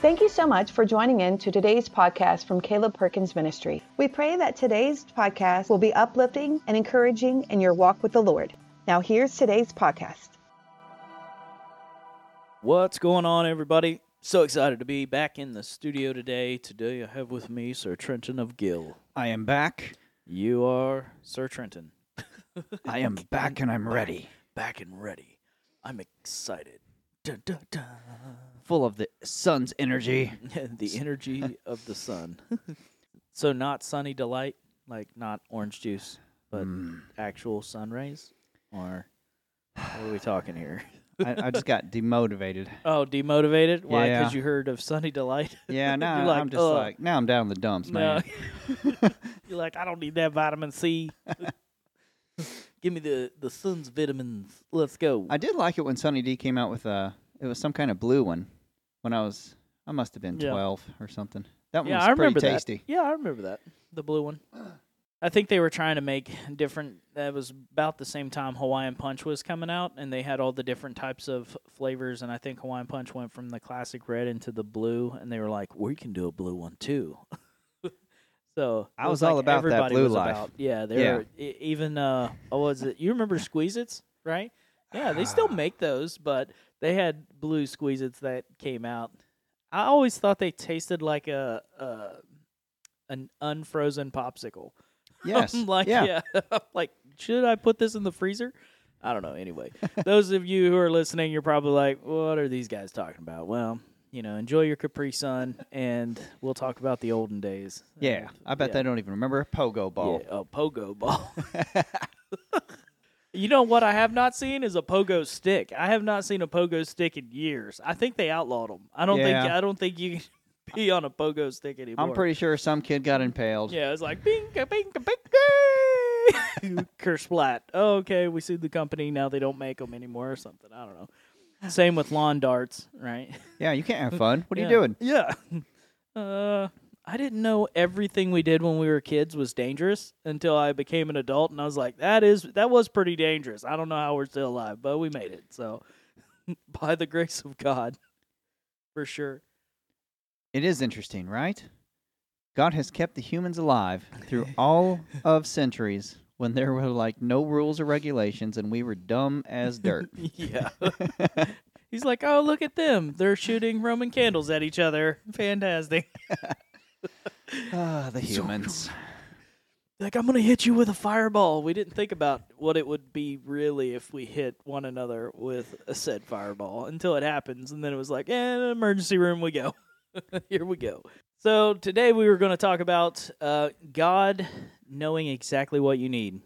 Thank you so much for joining in to today's podcast from Caleb Perkins Ministry. We pray that today's podcast will be uplifting and encouraging in your walk with the Lord. Now, here's today's podcast. What's going on, everybody? So excited to be back in the studio today. Today I have with me Sir Trenton of Gill. I am back. You are Sir Trenton. I am back and I'm ready. Back and ready. I'm excited. Dun, dun, dun. Full of the sun's energy. the energy of the sun. so not sunny delight, like not orange juice, but Mm. actual sun rays? Or what are we talking here? I, I just got demotivated. Oh, demotivated? Why? Yeah. Because you heard of sunny delight? Yeah, now like, I'm just "Ugh." like now I'm down in the dumps, No. man. You're like, I don't need that vitamin C. Give me the the sun's vitamins. Let's go. I did like it when Sunny D came out with a. It was some kind of blue one. When I was, I must have been Yeah. twelve or something. That one yeah, was I remember pretty tasty. that. Yeah, I remember that. The blue one. I think they were trying to make different. That was about the same time Hawaiian Punch was coming out, and they had all the different types of flavors. And I think Hawaiian Punch went from the classic red into the blue, and they were like, "We can do a blue one too." so I it was like all about that everybody blue was life. About, yeah, they Yeah. were e- even. Uh, what was it? You remember Squeeze-Its, right? Yeah, they still make those, but they had blue Squeeze-Its that came out. I always thought they tasted like a, a an unfrozen popsicle. Yes. Like, yeah. yeah. Like, should I put this in the freezer? I don't know. Anyway, those of you who are listening, you're probably like, what are these guys talking about? Well, you know, enjoy your Capri Sun, and we'll talk about the olden days. Yeah, I bet yeah. they don't even remember pogo ball. Yeah, a pogo ball. You know what I have not seen is a pogo stick. I have not seen a pogo stick in years. I think they outlawed them. I don't think I don't think you can be on a pogo stick anymore. I'm pretty sure some kid got impaled. Yeah, it's like bing bing bing curse splat. Oh, okay, we sued the company. Now they don't make them anymore or something. I don't know. Same with lawn darts, right? Yeah, you can't have fun. What are Yeah. you doing? Yeah. Uh, I didn't know everything we did when we were kids was dangerous until I became an adult, and I was like, that is that was pretty dangerous. I don't know how we're still alive, but we made it. So, by the grace of God, for sure. It is interesting, right? God has kept the humans alive through all of centuries when there were like no rules or regulations and we were dumb as dirt. Yeah. He's like, oh, look at them. They're shooting Roman candles at each other. Fantastic. ah, the humans. Like, I'm going to hit you with a fireball. We didn't think about what it would be really if we hit one another with a said fireball until it happens. And then it was like, eh, emergency room we go. Here we go. So today we were going to talk about uh, God knowing exactly what you need.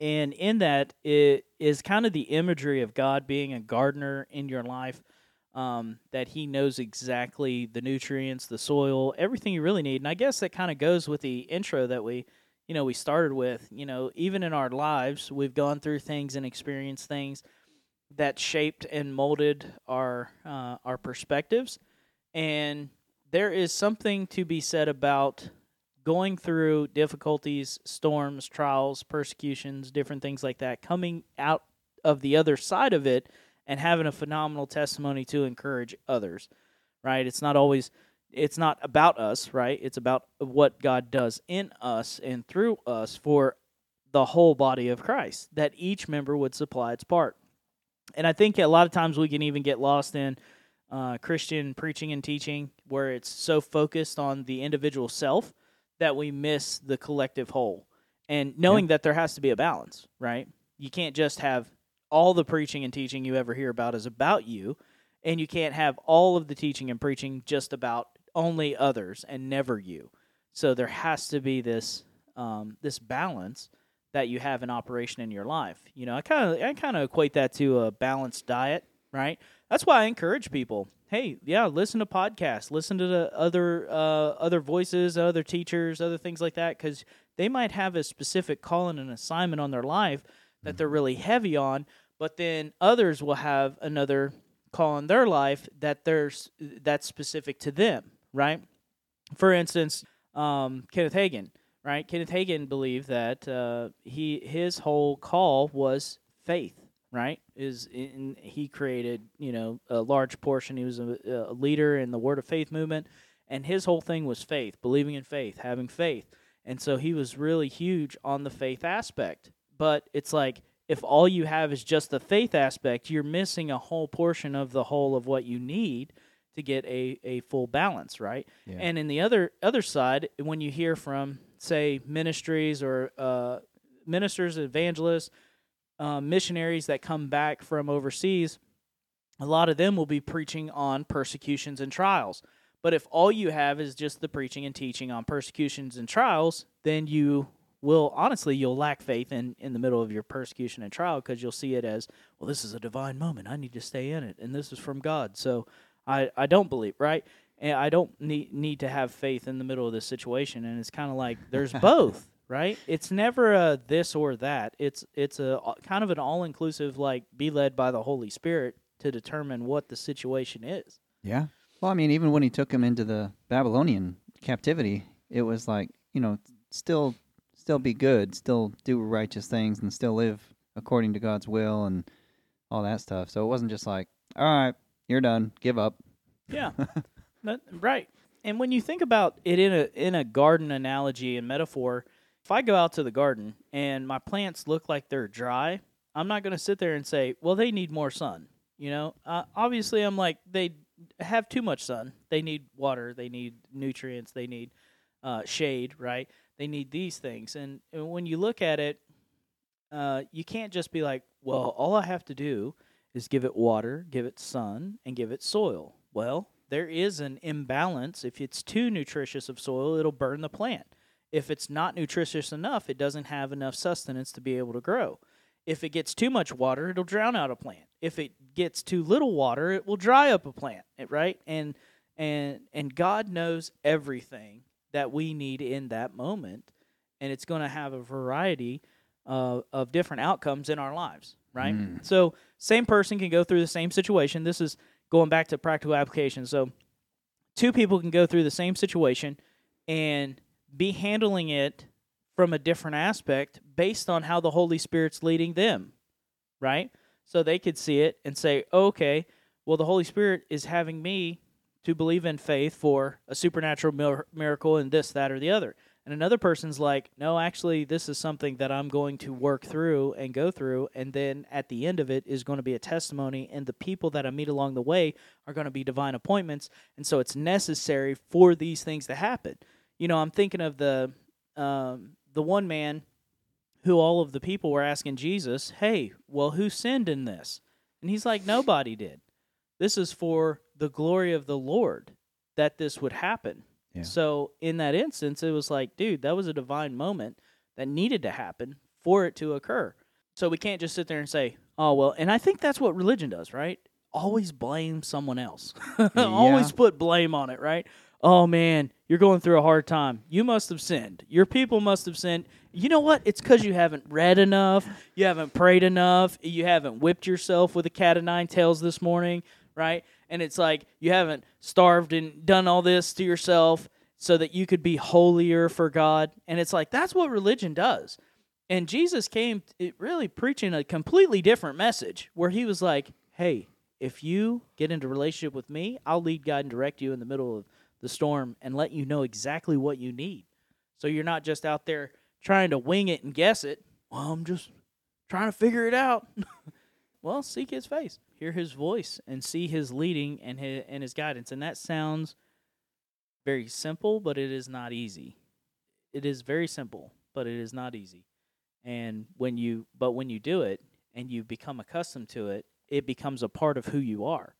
And in that, it is kind of the imagery of God being a gardener in your life, um, that He knows exactly the nutrients, the soil, everything you really need. And I guess that kind of goes with the intro that we, you know, we started with. You know, even in our lives, we've gone through things and experienced things that shaped and molded our uh, our perspectives. And there is something to be said about going through difficulties, storms, trials, persecutions, different things like that, coming out of the other side of it and having a phenomenal testimony to encourage others, right? It's not always it's not about us, right? It's about what God does in us and through us for the whole body of Christ, that each member would supply its part. And I think a lot of times we can even get lost in uh, Christian preaching and teaching where it's so focused on the individual self that we miss the collective whole. And knowing that there has to be a balance, right? You can't just have all the preaching and teaching you ever hear about is about you, and you can't have all of the teaching and preaching just about only others and never you. So there has to be this um, this balance that you have in operation in your life. You know, I kind of I kind of equate that to a balanced diet, right? That's why I encourage people. Hey, yeah, listen to podcasts, listen to the other uh, other voices, other teachers, other things like that, because they might have a specific calling and assignment on their life that they're really heavy on, but then others will have another call in their life that there's that's specific to them, right? For instance, um, Kenneth Hagin, right? Kenneth Hagin believed that uh, he his whole call was faith, right? Is in, he created you know a large portion. He was a, a leader in the Word of Faith movement, and his whole thing was faith, believing in faith, having faith, and so he was really huge on the faith aspect. But it's like if all you have is just the faith aspect, you're missing a whole portion of the whole of what you need to get a, a full balance, right? Yeah. And in the other other side, when you hear from say ministries or uh, ministers, evangelists, uh, missionaries that come back from overseas, a lot of them will be preaching on persecutions and trials. But if all you have is just the preaching and teaching on persecutions and trials, then you will honestly you'll lack faith in in the middle of your persecution and trial because you'll see it as well this is a divine moment. I need to stay in it and this is from god. So i i don't believe right? And i don't need need to have faith in the middle of this situation and it's kind of like there's both right? It's never a this or that. It's it's a kind of an all-inclusive like be led by the holy spirit to determine what the situation is. Yeah. Well, I mean, even when he took him into the Babylonian captivity, it was like you know, still, still be good, still do righteous things, and still live according to God's will and all that stuff. So it wasn't just like, all right, you're done, give up. Yeah, That- right. And when you think about it in a in a garden analogy and metaphor, if I go out to the garden and my plants look like they're dry, I'm not going to sit there and say, "Well, they need more sun." You know, uh, obviously, I'm like they have too much sun. They need water. They need nutrients. They need uh, shade. Right? They need these things. And, and when you look at it, uh, you can't just be like, "Well, all I have to do is give it water, give it sun, and give it soil." Well, there is an imbalance. If it's too nutritious of soil, it'll burn the plant. If it's not nutritious enough, it doesn't have enough sustenance to be able to grow. If it gets too much water, it'll drown out a plant. If it gets too little water, it will dry up a plant, right? And and and God knows everything that we need in that moment, and it's going to have a variety uh, of different outcomes in our lives, right? Mm. So, same person can go through the same situation. This is going back to practical application. So, two people can go through the same situation and be handling it from a different aspect based on how the Holy Spirit's leading them, right? So they could see it and say, okay, well, the Holy Spirit is having me to believe in faith for a supernatural mir- miracle and this, that, or the other. And another person's like, no, actually, this is something that I'm going to work through and go through. And then at the end of it is going to be a testimony. And the people that I meet along the way are going to be divine appointments. And so it's necessary for these things to happen. You know, I'm thinking of the um, the one man who all of the people were asking Jesus, "Hey, well, who sinned in this?" And he's like, "Nobody did. This is for the glory of the Lord that this would happen." Yeah. So in that instance, it was like, dude, that was a divine moment that needed to happen for it to occur. So we can't just sit there and say, "Oh well," and I think that's what religion does, right? Always blame someone else. Always put blame on it, right? Oh man, you're going through a hard time. You must have sinned. Your people must have sinned. You know what? It's because you haven't read enough. You haven't prayed enough. You haven't whipped yourself with a cat of nine tails this morning, right? And it's like you haven't starved and done all this to yourself so that you could be holier for God. And it's like that's what religion does. And Jesus came really preaching a completely different message where he was like, "Hey, if you get into relationship with me, I'll lead, God and direct you in the middle of the storm and let you know exactly what you need. So you're not just out there trying to wing it and guess it. Well, I'm just trying to figure it out. well, seek his face, hear his voice, and see his leading and his, and his guidance. And that sounds very simple, but it is not easy. It is very simple, but it is not easy. And when you but when you do it and you become accustomed to it, it becomes a part of who you are.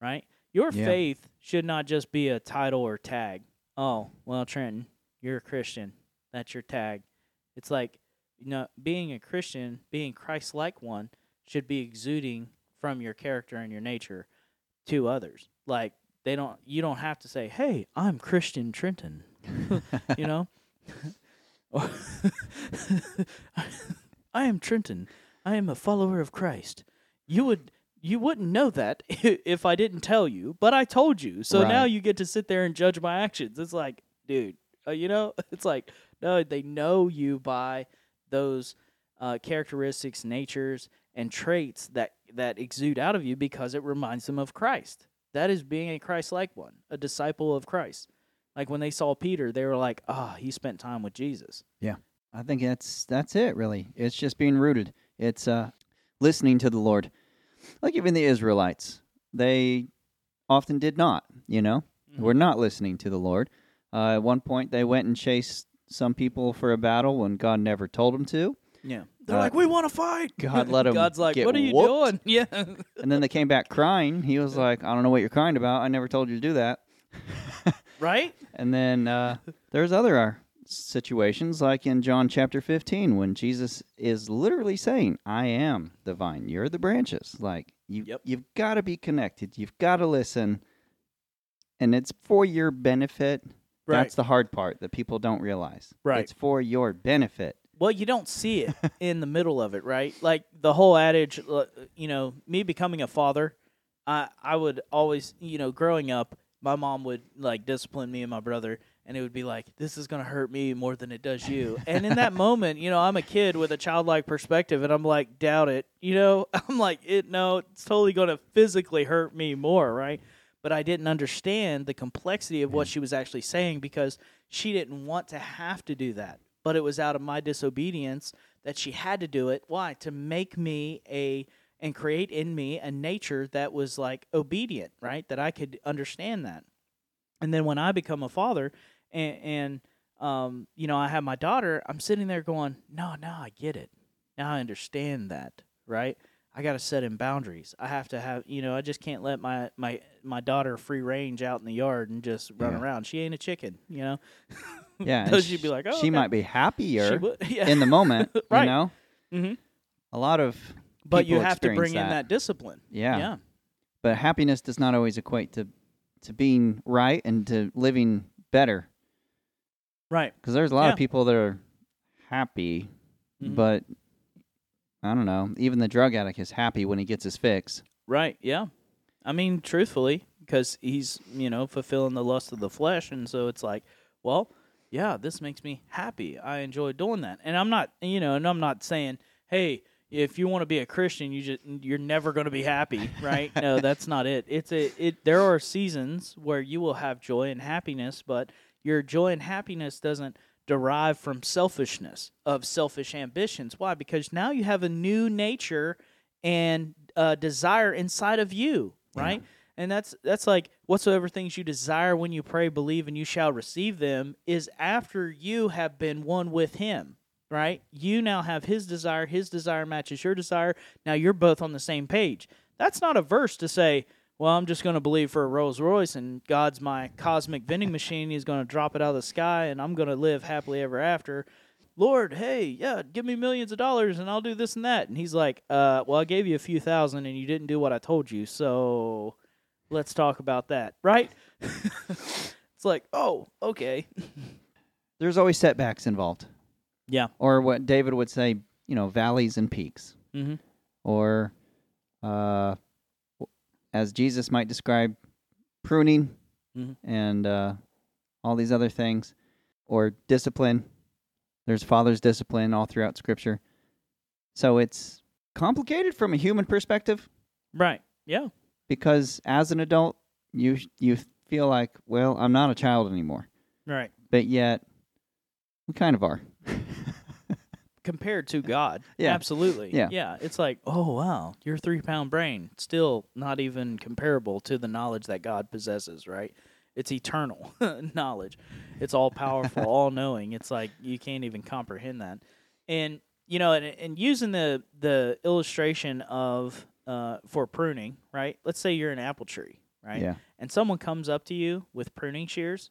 Right? Your Yeah. faith should not just be a title or tag. Oh, well, Trenton, you're a Christian. That's your tag. It's like, you know, being a Christian, being Christ like one, should be exuding from your character and your nature to others. Like, they don't, you don't have to say, hey, I'm Christian Trenton. you know? I am Trenton. I am a follower of Christ. You would you wouldn't know that if I didn't tell you, but I told you. So now you get to sit there and judge my actions. It's like, dude, uh, you know, it's like no, they know you by those uh, characteristics, natures, and traits that that exude out of you because it reminds them of Christ. That is being a Christ-like one, a disciple of Christ. Like when they saw Peter, they were like, "Ah, he spent time with Jesus." Yeah. I think that's that's it really. It's just being rooted. It's uh listening to the Lord. Like even the Israelites, they often did not, you know. Mm-hmm. Were not listening to the Lord. Uh, at one point they went and chased some people for a battle when God never told them to. Yeah, they're Uh, like, "We want to fight." God let 'em God's like, get "What are you whooped. doing?" Yeah, And then they came back crying. He was like, "I don't know what you're crying about. I never told you to do that." right. And then uh, there's other uh, situations, like in John chapter 15, when Jesus is literally saying, "I am the vine; you're the branches." Like you, Yep. you've got to be connected. You've got to listen, and it's for your benefit. Right. That's the hard part that people don't realize. Right. It's for your benefit. Well, you don't see it in the middle of it, right? Like the whole adage, uh, you know, me becoming a father, I I would always, you know, growing up, my mom would like discipline me and my brother, and it would be like, "This is gonna hurt me more than it does you." and in that moment, you know, I'm a kid with a childlike perspective, and I'm like, "Doubt it," you know? I'm like, "It no, it's totally gonna physically hurt me more, right?" But I didn't understand the complexity of what she was actually saying because she didn't want to have to do that but it was out of my disobedience that she had to do it. Why? To make me a and create in me a nature that was like obedient, right? That I could understand that. And then when I become a father and, and um, you know, I have my daughter, I'm sitting there going, No, no, I get it. Now I understand that, right? I gotta set in boundaries. I have to have you know, I just can't let my my my daughter free range out in the yard and just run Yeah. around. She ain't a chicken, you know. Yeah, Though she'd be like, "Oh, she okay." might be happier would, yeah. in the moment, Right. you know. hmm A lot of But you have to bring in that. that discipline. Yeah. Yeah. but happiness does not always equate to to being right and to living better Right. because there's a lot Yeah. of people that are happy Mhm. but i don't know even the drug addict is happy when he gets his fix Right. Yeah. I mean, truthfully, because he's you know fulfilling the lust of the flesh, and so it's like, well, yeah, this makes me happy. I enjoy doing that, and I'm not, you know, and I'm not saying, hey. If you want to be a Christian, you just you're never going to be happy, right? no, that's not it. It's a it. There are seasons where you will have joy and happiness, but your joy and happiness doesn't derive from selfishness of selfish ambitions. Why? Because now you have a new nature and uh, desire inside of you, right? And that's that's like whatsoever things you desire when you pray, believe, and you shall receive them is after you have been one with Him, right? You now have His desire. His desire matches your desire. Now you're both on the same page. That's not a verse to say. Well, I'm just going to believe for a Rolls Royce, and God's my cosmic vending machine. He's going to drop it out of the sky, and I'm going to live happily ever after. Lord, hey, yeah, give me millions of dollars and I'll do this and that. And he's like, uh, well, I gave you a few thousand and you didn't do what I told you. So let's talk about that, right? it's like, oh, okay. there's always setbacks involved Yeah. or what david would say you know valleys and peaks Mm-hmm. or uh, as jesus might describe pruning Mhm. and uh, all these other things or discipline there's father's discipline all throughout scripture so it's complicated from a human perspective Right. Yeah. Because as an adult you you feel like well i'm not a child anymore Right. but yet we kind of are Compared to God. Yeah. Absolutely. Yeah. Yeah. It's like, oh, wow, your three pound brain, still not even comparable to the knowledge that God possesses, right? It's eternal knowledge. It's all powerful, all knowing. It's like you can't even comprehend that. And you know, and, and using the the illustration of uh, for pruning, right? Let's say you're an apple tree, right? yeah And someone comes up to you with pruning shears.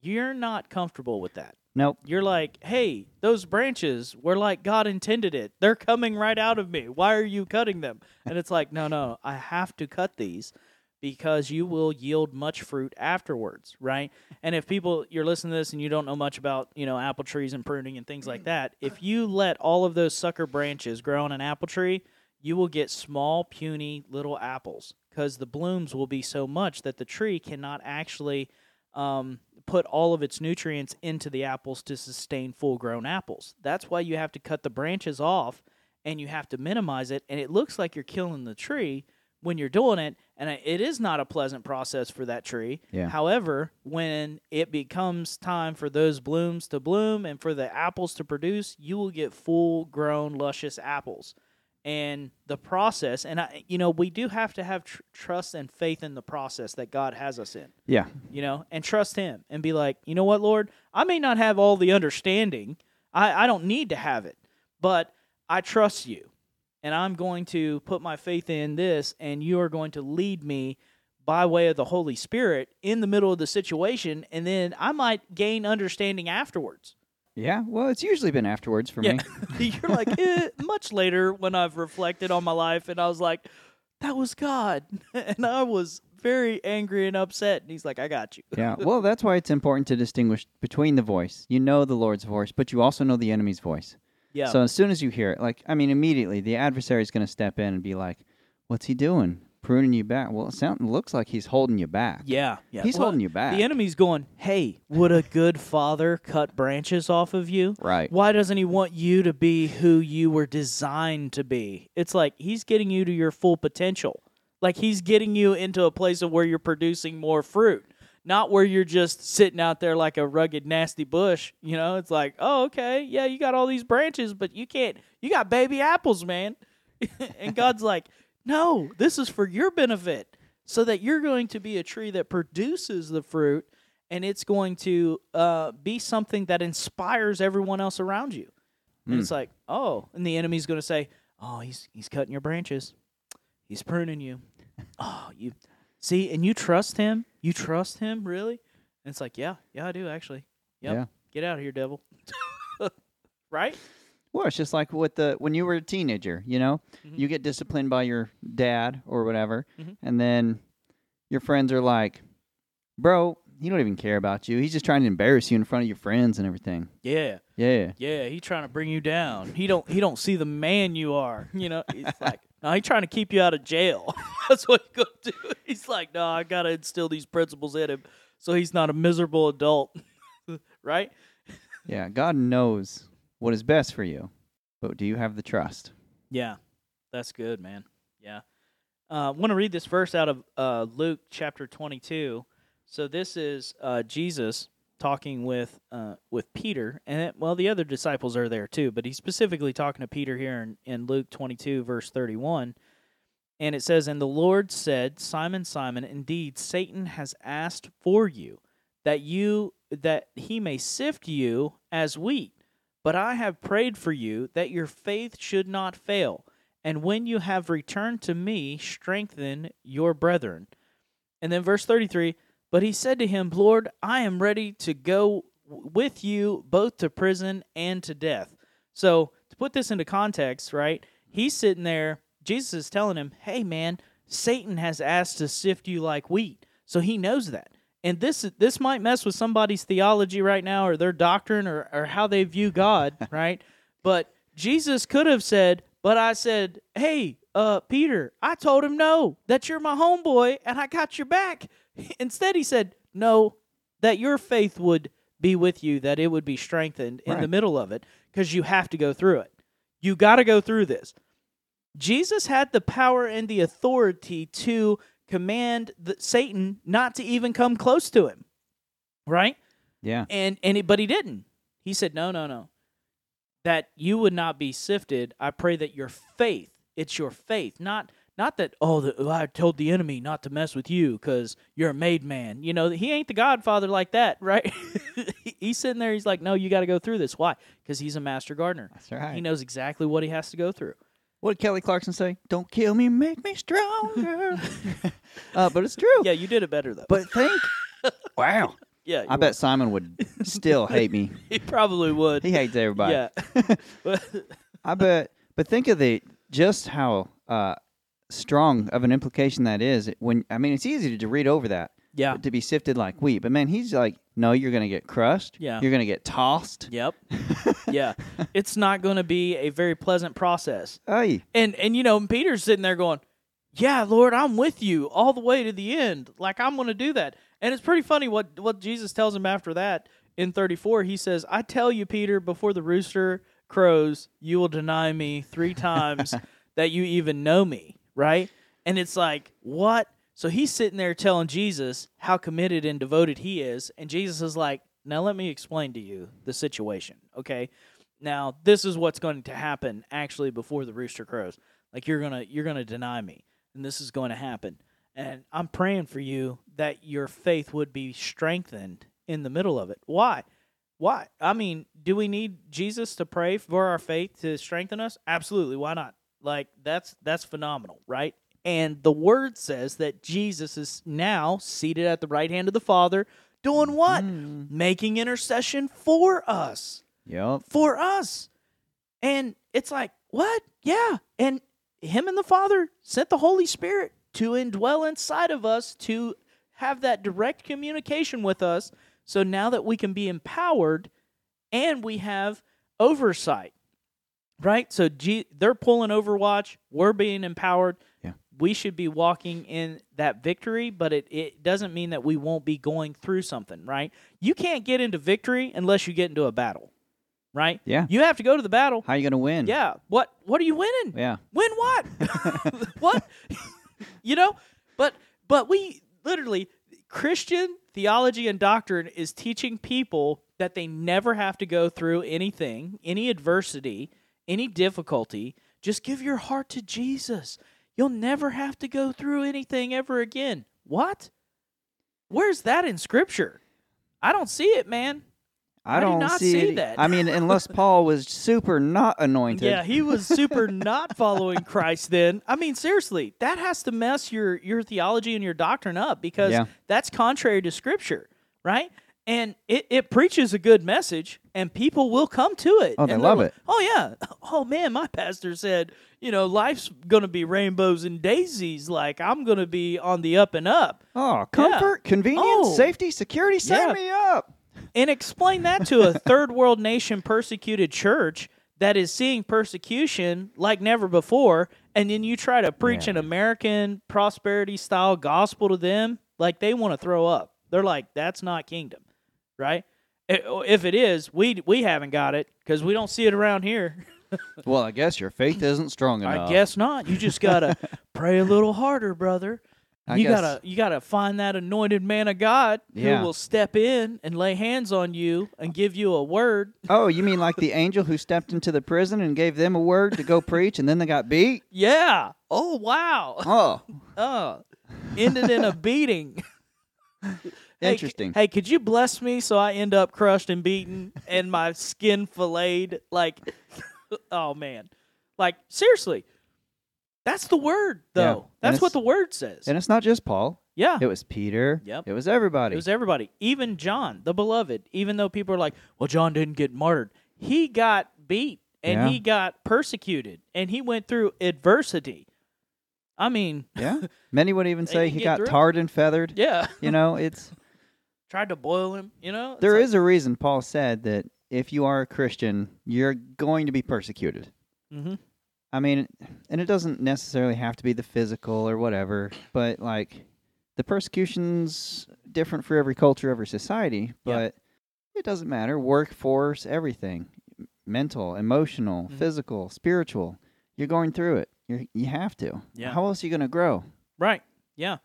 You're not comfortable with that. nope You're like, hey, those branches were like God intended it. They're coming right out of me. Why are you cutting them? And it's like, no, no, I have to cut these because you will yield much fruit afterwards, right? And if people you're listening to this and you don't know much about, you know, apple trees and pruning and things like that, if you let all of those sucker branches grow on an apple tree, you will get small, puny little apples because the blooms will be so much that the tree cannot actually um, put all of its nutrients into the apples to sustain full grown apples. That's why you have to cut the branches off and you have to minimize it and it looks like you're killing the tree when you're doing it and it is not a pleasant process for that tree Yeah. however when it becomes time for those blooms to bloom and for the apples to produce you will get full grown luscious apples and the process and I, you know we do have to have tr- trust and faith in the process that god has us in Yeah. you know, and trust Him and be like, you know what, Lord, I may not have all the understanding. I, I don't need to have it, but I trust you. And I'm going to put my faith in this, and you are going to lead me by way of the Holy Spirit in the middle of the situation. And then I might gain understanding afterwards. Yeah. Well, it's usually been afterwards for me. You're like, eh, much later when I've reflected on my life, and I was like, that was God. and I was very angry and upset. And He's like, I got you. yeah. Well, that's why it's important to distinguish between the voice. You know the Lord's voice, but you also know the enemy's voice. Yeah. So as soon as you hear it, like I mean, immediately the adversary is going to step in and be like, "What's he doing? Pruning you back?" Well, it sound, looks like he's holding you back. Yeah, yeah. He's holding you back. The enemy's going, "Hey, would a good father cut branches off of you? Right. Why doesn't he want you to be who you were designed to be?" It's like he's getting you to your full potential. Like he's getting you into a place of where you're producing more fruit, not where you're just sitting out there like a rugged, nasty bush. You know, it's like, "Oh, okay, yeah, you got all these branches, but you can't. You got baby apples, man." and God's like, "No, this is for your benefit." so that you're going to be a tree that produces the fruit and it's going to uh, be something that inspires everyone else around you. And it's like, oh, and the enemy's going to say, oh, he's he's cutting your branches, he's pruning you. Oh, you see, and you trust him. You trust him, really? And it's like, yeah, yeah, I do actually. Yep. Yeah. Get out of here, devil. right? Well, it's just like with the when you were a teenager, you know, Mhm. you get disciplined by your dad or whatever, Mhm. and then your friends are like, "Bro, he don't even care about you. He's just trying to embarrass you in front of your friends and everything." Yeah. Yeah. Yeah, he trying to bring you down. He don't he don't see the man you are. You know, he's like, no, he trying to keep you out of jail. That's what he's gonna do. He's like, no, I gotta instill these principles in him so he's not a miserable adult. right? Yeah, God knows what is best for you, but do you have the trust? Yeah, that's good, man. Yeah. I uh, want to read this verse out of uh, Luke chapter 22. So this is uh, Jesus talking with uh, with Peter, and it, well, the other disciples are there too, but he's specifically talking to Peter here in, in Luke 22, verse 31. And it says, And the Lord said, Simon, Simon, indeed Satan has asked for you, that you that he may sift you as wheat. But I have prayed for you that your faith should not fail. And when you have returned to me, strengthen your brethren. And then verse 33 But he said to him, Lord, I am ready to go with you both to prison and to death. So, to put this into context, right? He's sitting there, Jesus is telling him, Hey, man, Satan has asked to sift you like wheat. So he knows that. And this this might mess with somebody's theology right now or their doctrine or, or how they view God, right? But Jesus could have said, But I said, Hey, uh, Peter, I told him no, that you're my homeboy and I got your back. Instead, he said, No, that your faith would be with you, that it would be strengthened in the middle of it, because you have to go through it. You got to go through this. Jesus had the power and the authority to command the, Satan not to even come close to him, right? Yeah. And and he, but he didn't. He said, "No, no, no. That you would not be sifted. I pray that your faith, it's your faith, not not that oh, the, oh, I told the enemy not to mess with you because you're a made man. You know, he ain't the Godfather like that, right? He's sitting there. He's like, no, you got to go through this. Why? Because he's a master gardener. That's right. He knows exactly what he has to go through. What did Kelly Clarkson say? Don't kill me, make me stronger. uh, but it's true. Yeah, you did it better though. But think, wow. yeah, I bet Simon would still hate me. he probably would. He hates everybody. yeah, I bet. But think of the just how uh, strong of an implication that is. When I mean, it's easy to, to read over that. Yeah, To be sifted like wheat, but man, he's like, no, you're gonna get crushed. Yeah. You're gonna get tossed. Yep. yeah. It's not going to be a very pleasant process. Hey. And and you know, Peter's sitting there going, "Yeah, Lord, I'm with you all the way to the end. Like I'm going to do that." And it's pretty funny what what Jesus tells him after that in 34. He says, "I tell you, Peter, before the rooster crows, you will deny me three times that you even know me, right? And it's like, what? So he's sitting there telling Jesus how committed and devoted he is, and Jesus is like, now let me explain to you the situation, okay? Now, this is what's going to happen actually before the rooster crows. Like you're to you're to deny me, and this is going to happen. And I'm praying for you that your faith would be strengthened in the middle of it. Why? Why? I mean, do we need Jesus to pray for our faith to strengthen us? Absolutely. Why not? Like that's that's phenomenal, right? And the word says that Jesus is now seated at the right hand of the Father, doing what? Mm. Making intercession for us. Yep. For us. And it's like, what? Yeah. And him and the Father sent the Holy Spirit to indwell inside of us to have that direct communication with us. So now that we can be empowered and we have oversight, right? So G- they're pulling Overwatch, we're being empowered. We should be walking in that victory, but it, it doesn't mean that we won't be going through something, right? You can't get into victory unless you get into a battle, right? Yeah. You have to go to the battle. How are you gonna win? Yeah. What what are you winning? Yeah. Win what? what? you know? But but we literally Christian theology and doctrine is teaching people that they never have to go through anything, any adversity, any difficulty. Just give your heart to Jesus. You'll never have to go through anything ever again. What? Where's that in scripture? I don't see it, man. I I do don't see, see it. that. I mean, unless Paul was super not anointed. Yeah, he was super not following Christ then. I mean, seriously, that has to mess your your theology and your doctrine up because Yeah. that's contrary to scripture, right? And it, it preaches a good message and people will come to it. Oh, they love like, it. Oh yeah. Oh man, my pastor said, you know, life's gonna be rainbows and daisies. Like I'm gonna be on the up and up. Oh, comfort, convenience, Oh. safety, security. Sign Yeah. me up. And explain that to a third world nation persecuted church that is seeing persecution like never before, and then you try to preach Yeah. an American prosperity style gospel to them, like they want to throw up. They're like, that's not kingdom, right? Oh, if it is, we we haven't got it because we don't see it around here. Well, I guess your faith isn't strong enough. I guess not. You just gotta pray a little harder, brother. I you guess- gotta you gotta find that anointed man of God Yeah. who will step in and lay hands on you and give you a word. Oh, you mean like the angel who stepped into the prison and gave them a word to go preach, and then they got beat? Yeah. Oh wow. Oh, Oh, ended in a beating. Hey, interesting. Hey, could you bless me so I end up crushed and beaten and my skin filleted? Like, oh man, like seriously, that's the word though. and That's what the word says. And it's not just Paul. yeah, It was Peter. Yep. It was everybody. It was everybody, even John, the beloved. Even though people are like, "Well, John didn't get martyred," he got beat and Yeah. he got persecuted and he went through adversity. I mean, yeah. Many would even say he got through tarred and feathered. yeah, You know, it's tried to boil him. You know, It's there like- is a reason Paul said that if you are a Christian, you're going to be persecuted. Mhm. I mean, and it doesn't necessarily have to be the physical or whatever, but like the persecution's different for every culture, every society, Yeah. but it doesn't matter. Workforce, everything, mental, emotional, Mhm. physical, spiritual. You're going through it. You you have to. Yeah. How else are you going to grow? Right. Yeah.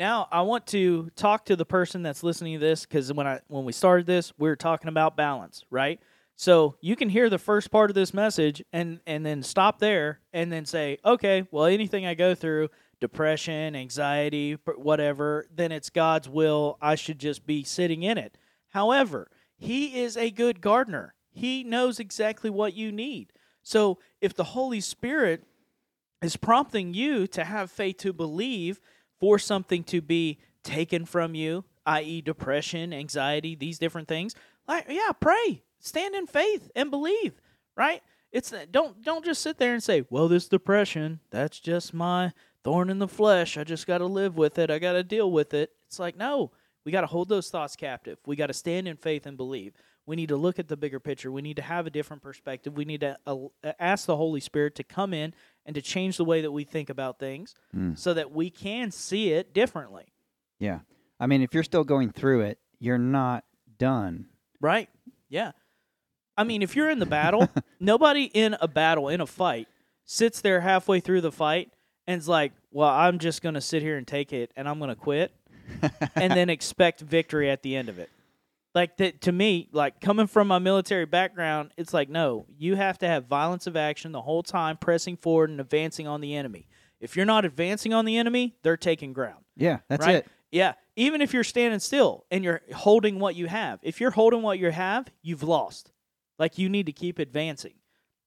Now I want to talk to the person that's listening to this because when I when we started this, we were talking about balance, right? So you can hear the first part of this message and and then stop there and then say, okay, well, anything I go through, depression, anxiety, whatever, then it's God's will. I should just be sitting in it. However, He is a good gardener. He knows exactly what you need. So if the Holy Spirit is prompting you to have faith to believe for something to be taken from you, i.e., depression, anxiety, these different things. Like, yeah, pray, stand in faith, and believe. Right? It's don't don't just sit there and say, "Well, this depression, that's just my thorn in the flesh. I just got to live with it. I got to deal with it." It's like, no, we got to hold those thoughts captive. We got to stand in faith and believe. We need to look at the bigger picture. We need to have a different perspective. We need to uh, ask the Holy Spirit to come in and to change the way that we think about things Mm. so that we can see it differently. Yeah. I mean, if you're still going through it, you're not done. Right? Yeah. I mean, if you're in the battle, nobody in a battle, in a fight, sits there halfway through the fight and's like, well, I'm just going to sit here and take it and I'm going to quit and then expect victory at the end of it. Like that to me, like coming from my military background, it's like no, you have to have violence of action the whole time, pressing forward and advancing on the enemy. If you're not advancing on the enemy, they're taking ground. Yeah, that's right? it. Yeah, even if you're standing still and you're holding what you have, if you're holding what you have, you've lost. Like you need to keep advancing.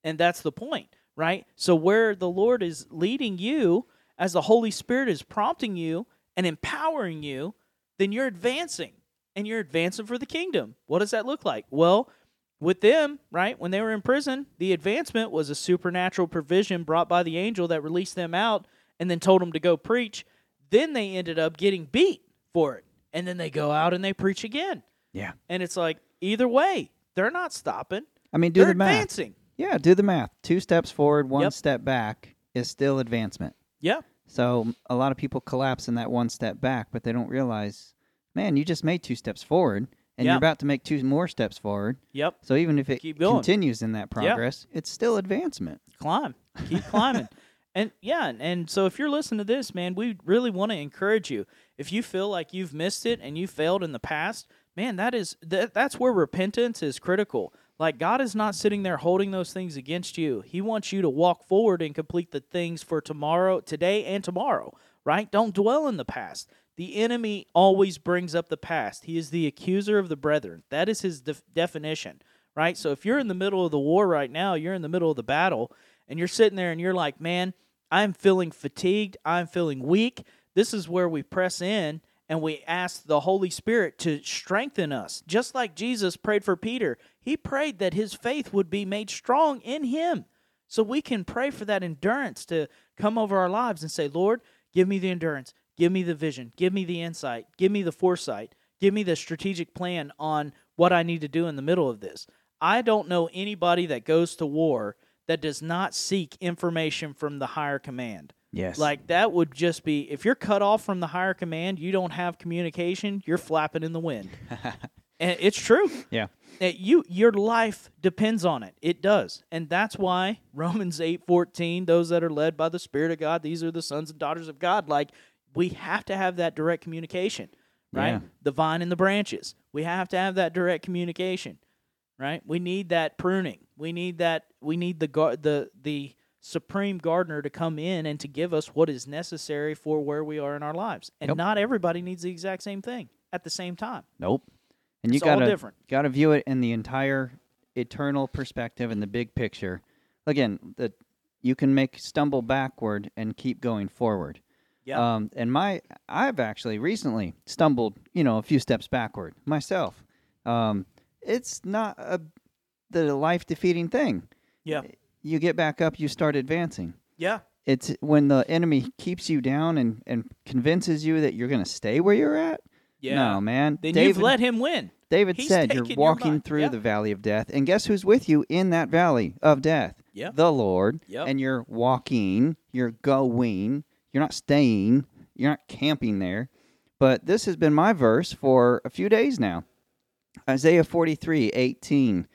And that's the point, right? So where the Lord is leading you as the Holy Spirit is prompting you and empowering you, then you're advancing and you're advancing for the kingdom. What does that look like? Well, with them, right, when they were in prison, the advancement was a supernatural provision brought by the angel that released them out and then told them to go preach. Then they ended up getting beat for it. And then they go out and they preach again. Yeah. And it's like, either way, they're not stopping. I mean, do they're the math. advancing. Yeah, do the math. Two steps forward, one Yep. step back is still advancement. Yeah. So a lot of people collapse in that one step back, but they don't realize, man, you just made two steps forward, and Yeah. you're about to make two more steps forward. Yep. So even if it continues in that progress, it's still advancement. climb. Keep climbing. And yeah and, and so if you're listening to this man we really want to encourage you. If you feel like you've missed it and you failed in the past man that is that, that's where repentance is critical. Like god is not sitting there holding those things against you. He wants you to walk forward and complete the things for tomorrow today and tomorrow right? Don't dwell in the past the enemy always brings up the past he is the accuser of the brethren that is his def- definition right? So if you're in the middle of the war right now, you're in the middle of the battle, and you're sitting there and you're like, man, I'm feeling fatigued, I'm feeling weak. This is where we press in and we ask the Holy Spirit to strengthen us. Just like Jesus prayed for Peter, he prayed that his faith would be made strong in him. So we can pray for that endurance to come over our lives and say, Lord, give me the endurance, give me the vision, give me the insight, give me the foresight, give me the strategic plan on what I need to do in the middle of this. I don't know anybody that goes to war that does not seek information from the higher command. Yes. Like that would just be if you're cut off from the higher command, you don't have communication, you're flapping in the wind. and it's true. yeah. That you your life depends on it. It does. And that's why Romans 8:14, those that are led by the spirit of God, these are the sons and daughters of God. Like we have to have that direct communication, right? Yeah. The vine and the branches. We have to have that direct communication. Right? We need that pruning. We need that we need the gar- the the supreme gardener to come in and to give us what is necessary for where we are in our lives. And Yep. not everybody needs the exact same thing at the same time. Nope. And you all gotta different. gotta view it in the entire eternal perspective and the big picture. Again, that you can make stumble backward and keep going forward. Yeah. Um, and my I've actually recently stumbled, you know, a few steps backward myself. Um, it's not a the life defeating thing. yeah. You get back up, you start advancing. Yeah. It's when the enemy keeps you down and, and convinces you that you're going to stay where you're at. Yeah. No, man. Then David, you've let him win. David he's said you're taken your walking through Yeah. the valley of death, and guess who's with you in that valley of death? Yeah. The Lord. Yep. And you're walking, you're going, you're not staying, you're not camping there. But this has been my verse for a few days now. Isaiah 43, 18.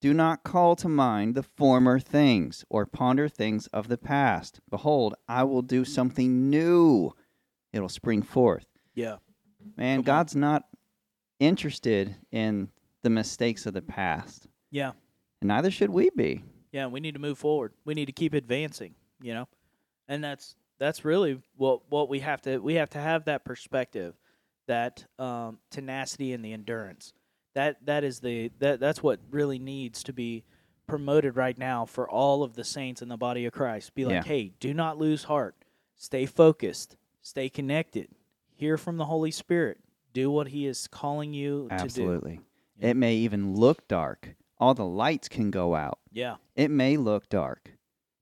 Do not call to mind the former things, or ponder things of the past. Behold, I will do something new. It'll spring forth. Yeah. Man, Come on. God's not interested in the mistakes of the past. Yeah. And neither should we be. Yeah, we need to move forward. We need to keep advancing, you know? And that's that's really what what we have to we have to have that perspective, that um, tenacity and the endurance. That that is the that that's what really needs to be promoted right now for all of the saints in the body of Christ. Be like, Yeah. "Hey, do not lose heart. Stay focused. Stay connected. Hear from the Holy Spirit. Do what he is calling you to do." Absolutely. Yeah. It may even look dark. All the lights can go out. Yeah. It may look dark,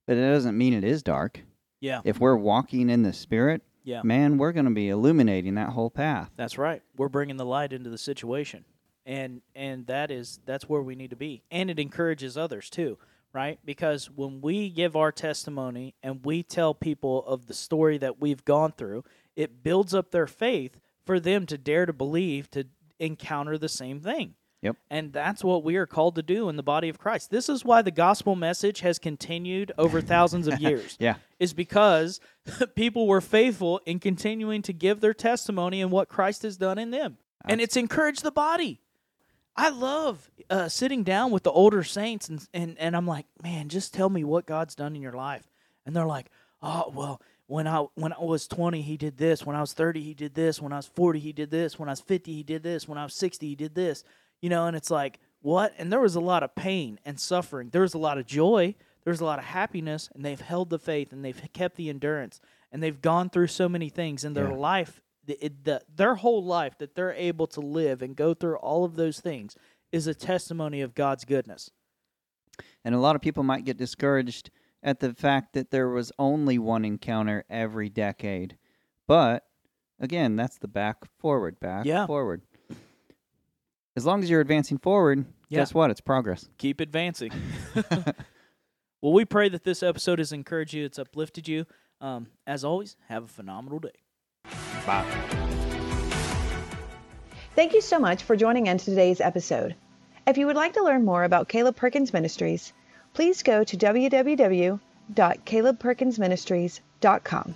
but it doesn't mean it is dark. Yeah. If we're walking in the Spirit, Yeah. man, we're going to be illuminating that whole path. That's right. We're bringing the light into the situation. And and that is that's where we need to be. And it encourages others too, right? Because when we give our testimony and we tell people of the story that we've gone through, it builds up their faith for them to dare to believe to encounter the same thing. Yep. And that's what we are called to do in the body of Christ. This is why the gospel message has continued over thousands of years. Yeah. Is because people were faithful in continuing to give their testimony and what Christ has done in them. And it's encouraged the body. I love uh, sitting down with the older saints and, and and I'm like, man, just tell me what God's done in your life. And they're like, oh well, when I when I was 20, he did this. When I was 30, he did this. When I was 40, he did this. When I was 50, he did this. When I was 60, he did this. You know, and it's like, what? And there was a lot of pain and suffering. There was a lot of joy. There was a lot of happiness, and they've held the faith and they've kept the endurance, and they've gone through so many things in their Yeah. life. The, it, the, their whole life that they're able to live and go through all of those things is a testimony of God's goodness. And a lot of people might get discouraged at the fact that there was only one encounter every decade. But again, that's the back forward, back Yeah. forward. As long as you're advancing forward, Yeah. guess what? It's progress. keep advancing. well, we pray that this episode has encouraged you, it's uplifted you. Um, as always, have a phenomenal day. Bye. Thank you so much for joining in today's episode. If you would like to learn more about Caleb Perkins Ministries, please go to www.calebperkinsministries.com.